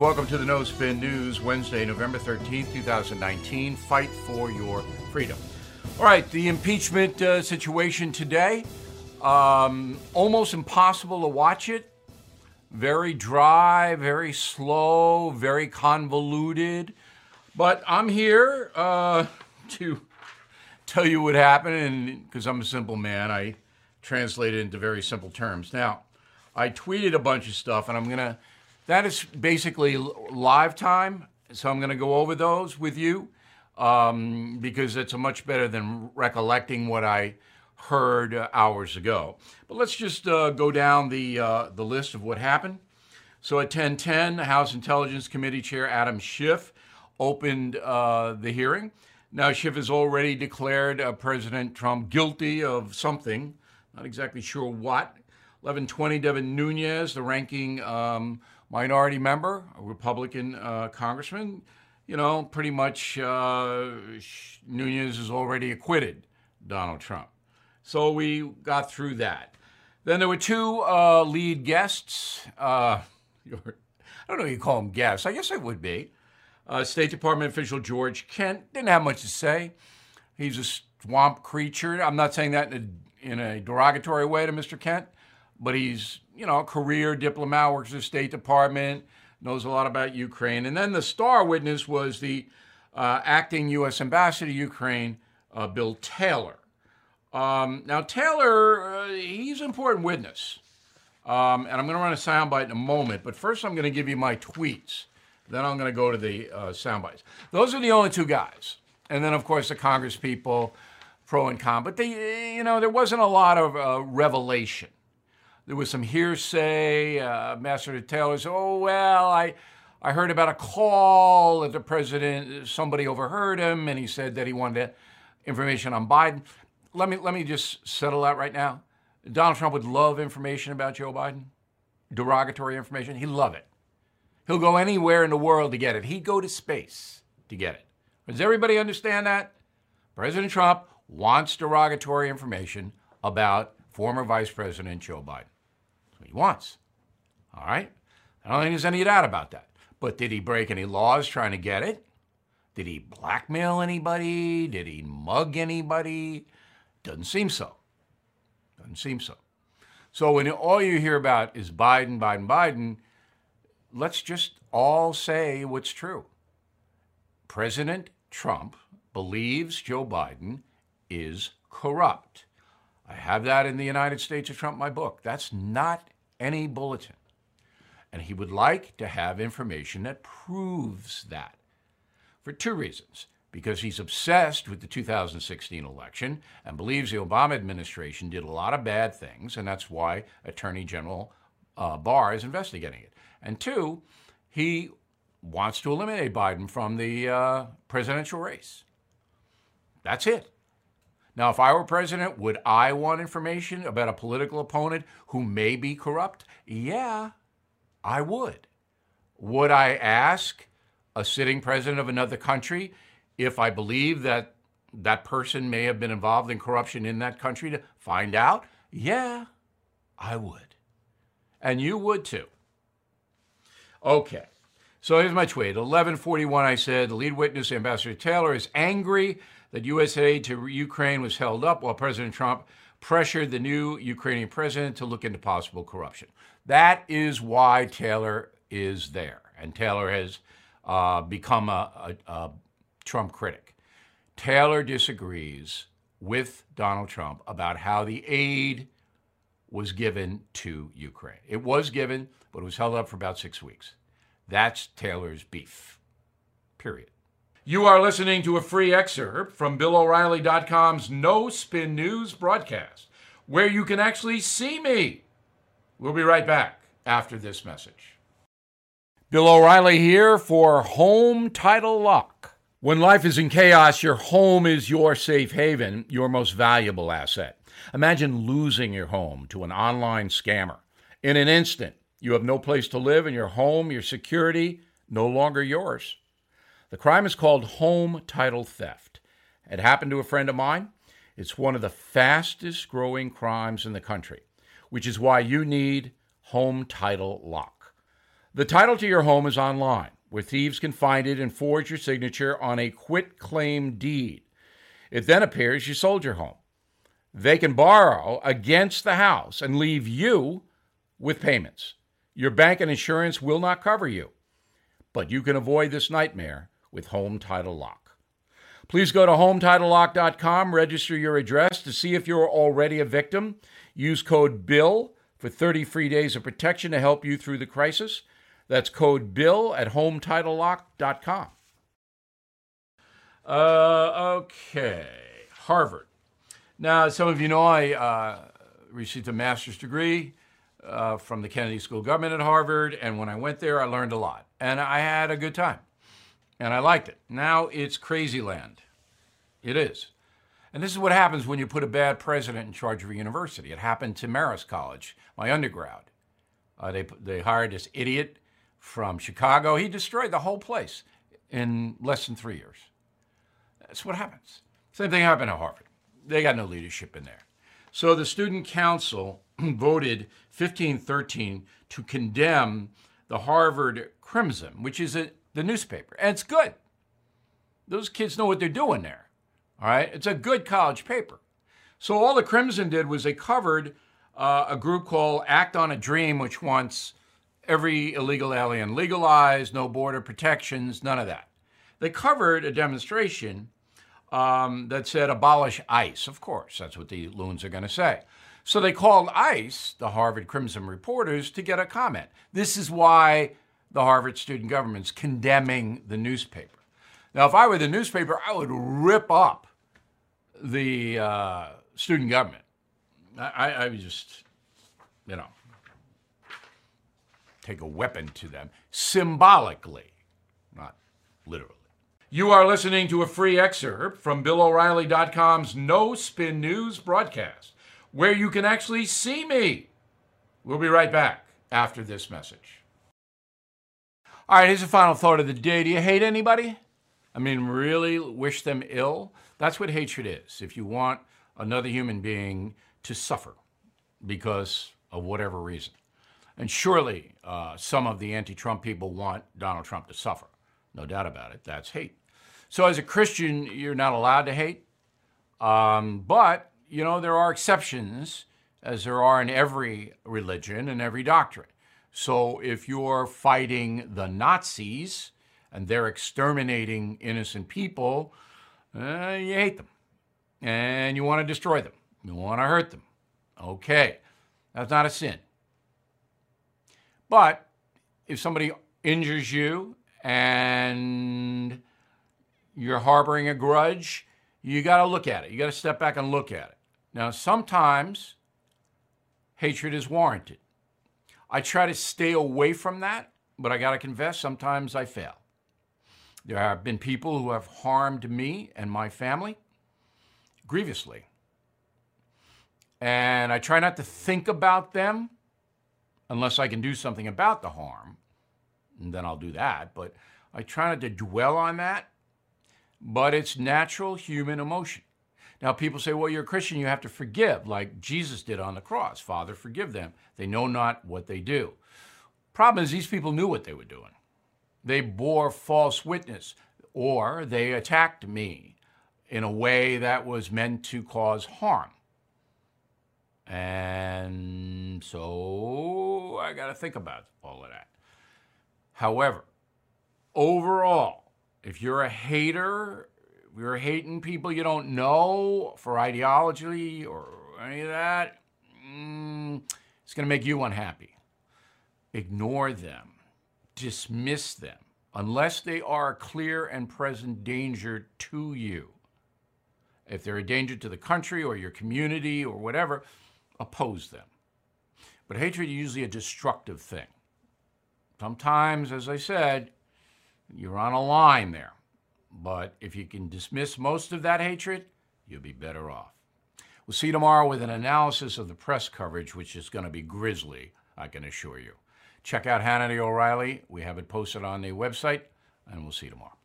Welcome to the No Spin News, Wednesday, November 13th, 2019. Fight for your freedom. All right, the impeachment uh, situation today. Um, almost impossible to watch it. Very dry, very slow, very convoluted. But I'm here uh, to tell you what happened, and because I'm a simple man, I translate it into very simple terms. Now, I tweeted a bunch of stuff, and I'm gonna. That is basically live time, so I'm gonna go over those with you um, because it's a much better than recollecting what I heard uh, hours ago. But let's just uh, go down the uh, the list of what happened. So at 10:10, the House Intelligence Committee Chair Adam Schiff opened uh, the hearing. Now Schiff has already declared uh, President Trump guilty of something, not exactly sure what. 1120, Devin Nunes, the ranking um, minority member, a Republican uh, congressman, you know, pretty much uh, Nunes is already acquitted Donald Trump. So we got through that. Then there were two uh, lead guests. Uh, I don't know you call them guests. I guess I would be. Uh, State Department official George Kent didn't have much to say. He's a swamp creature. I'm not saying that in a, in a derogatory way to Mr. Kent, but he's, you know, a career diplomat, works at the State Department, knows a lot about Ukraine. And then the star witness was the uh, acting U.S. ambassador to Ukraine, uh, Bill Taylor. Um, now, Taylor, uh, he's an important witness. Um, and I'm going to run a soundbite in a moment, but first I'm going to give you my tweets. Then I'm going to go to the uh, sound bites. Those are the only two guys. And then, of course, the Congress people, pro and con. But, they, you know, there wasn't a lot of uh, revelation. There was some hearsay. Uh, Master Taylor said, oh, well, I, I heard about a call that the president, somebody overheard him, and he said that he wanted information on Biden. Let me, let me just settle that right now. Donald Trump would love information about Joe Biden, derogatory information. He'd love it. He'll go anywhere in the world to get it. He'd go to space to get it. Does everybody understand that? President Trump wants derogatory information about former Vice President Joe Biden. He wants. All right? I don't think there's any doubt about that. But did he break any laws trying to get it? Did he blackmail anybody? Did he mug anybody? Doesn't seem so. Doesn't seem so. So when all you hear about is Biden, Biden, Biden, let's just all say what's true. President Trump believes Joe Biden is corrupt. I have that in the United States of Trump, my book. That's not any bulletin. And he would like to have information that proves that for two reasons. Because he's obsessed with the 2016 election and believes the Obama administration did a lot of bad things, and that's why Attorney General uh, Barr is investigating it. And two, he wants to eliminate Biden from the uh, presidential race. That's it. Now, if I were president, would I want information about a political opponent who may be corrupt? Yeah, I would. Would I ask a sitting president of another country if I believe that that person may have been involved in corruption in that country to find out? Yeah, I would. And you would too. Okay. So here's my tweet. 1141, I said, the lead witness, Ambassador Taylor, is angry that U.S. aid to Ukraine was held up while President Trump pressured the new Ukrainian president to look into possible corruption. That is why Taylor is there. And Taylor has uh, become a, a, a Trump critic. Taylor disagrees with Donald Trump about how the aid was given to Ukraine. It was given, but it was held up for about six weeks. That's Taylor's beef. Period. You are listening to a free excerpt from BillO'Reilly.com's No Spin News broadcast, where you can actually see me. We'll be right back after this message. Bill O'Reilly here for Home Title Lock. When life is in chaos, your home is your safe haven, your most valuable asset. Imagine losing your home to an online scammer. In an instant, you have no place to live, and your home, your security, no longer yours. The crime is called home title theft. It happened to a friend of mine. It's one of the fastest growing crimes in the country, which is why you need Home Title Lock. The title to your home is online, where thieves can find it and forge your signature on a quit claim deed. It then appears you sold your home. They can borrow against the house and leave you with payments. Your bank and insurance will not cover you, but you can avoid this nightmare with Home Title Lock. Please go to HometitleLock.com, register your address to see if you're already a victim. Use code BILL for 30 free days of protection to help you through the crisis. That's code BILL at HometitleLock.com. Uh, okay, Harvard. Now, some of you know I uh, received a master's degree uh, from the Kennedy School of Government at Harvard, and when I went there, I learned a lot, and I had a good time, and I liked it. Now it's crazy land. It is. And this is what happens when you put a bad president in charge of a university. It happened to Marist College, my undergrad. Uh, they, they hired this idiot from Chicago. He destroyed the whole place in less than three years. That's what happens. Same thing happened at Harvard. They got no leadership in there. So the student council voted 1513 to condemn the Harvard Crimson, which is a, the newspaper. And it's good. Those kids know what they're doing there. All right? It's a good college paper. So all the Crimson did was they covered uh, a group called Act on a Dream, which wants every illegal alien legalized, no border protections, none of that. They covered a demonstration um, that said abolish ICE. Of course, that's what the loons are going to say. So they called ICE, the Harvard Crimson reporters, to get a comment. This is why the Harvard student government's condemning the newspaper. Now, if I were the newspaper, I would rip up the uh, student government. I, I would just, you know, take a weapon to them symbolically, not literally. You are listening to a free excerpt from BillO'Reilly.com's No Spin News broadcast, where you can actually see me. We'll be right back after this message. All right, here's the final thought of the day. Do you hate anybody? I mean, really wish them ill? That's what hatred is. If you want another human being to suffer because of whatever reason. And surely uh, some of the anti Trump people want Donald Trump to suffer. No doubt about it. That's hate. So as a Christian, you're not allowed to hate. Um, but, you know, there are exceptions, as there are in every religion and every doctrine. So if you're fighting the Nazis and they're exterminating innocent people, uh, you hate them and you want to destroy them. You want to hurt them. Okay, that's not a sin. But if somebody injures you and you're harboring a grudge, you got to look at it. You got to step back and look at it. Now, sometimes hatred is warranted. I try to stay away from that, but I got to confess, sometimes I fail. There have been people who have harmed me and my family grievously. And I try not to think about them unless I can do something about the harm. And then I'll do that. But I try not to dwell on that. But it's natural human emotion. Now, people say, well, you're a Christian, you have to forgive, like Jesus did on the cross. Father, forgive them. They know not what they do. Problem is, these people knew what they were doing. They bore false witness, or they attacked me in a way that was meant to cause harm. And so I got to think about all of that. However, overall, if you're a hater, you're hating people you don't know for ideology or any of that, mm, it's going to make you unhappy. Ignore them dismiss them unless they are a clear and present danger to you. If they're a danger to the country or your community or whatever, oppose them. But hatred is usually a destructive thing. Sometimes, as I said, you're on a line there. But if you can dismiss most of that hatred, you'll be better off. We'll see you tomorrow with an analysis of the press coverage, which is going to be grisly, I can assure you. Check out Hannity O'Reilly. We have it posted on the website, and we'll see you tomorrow.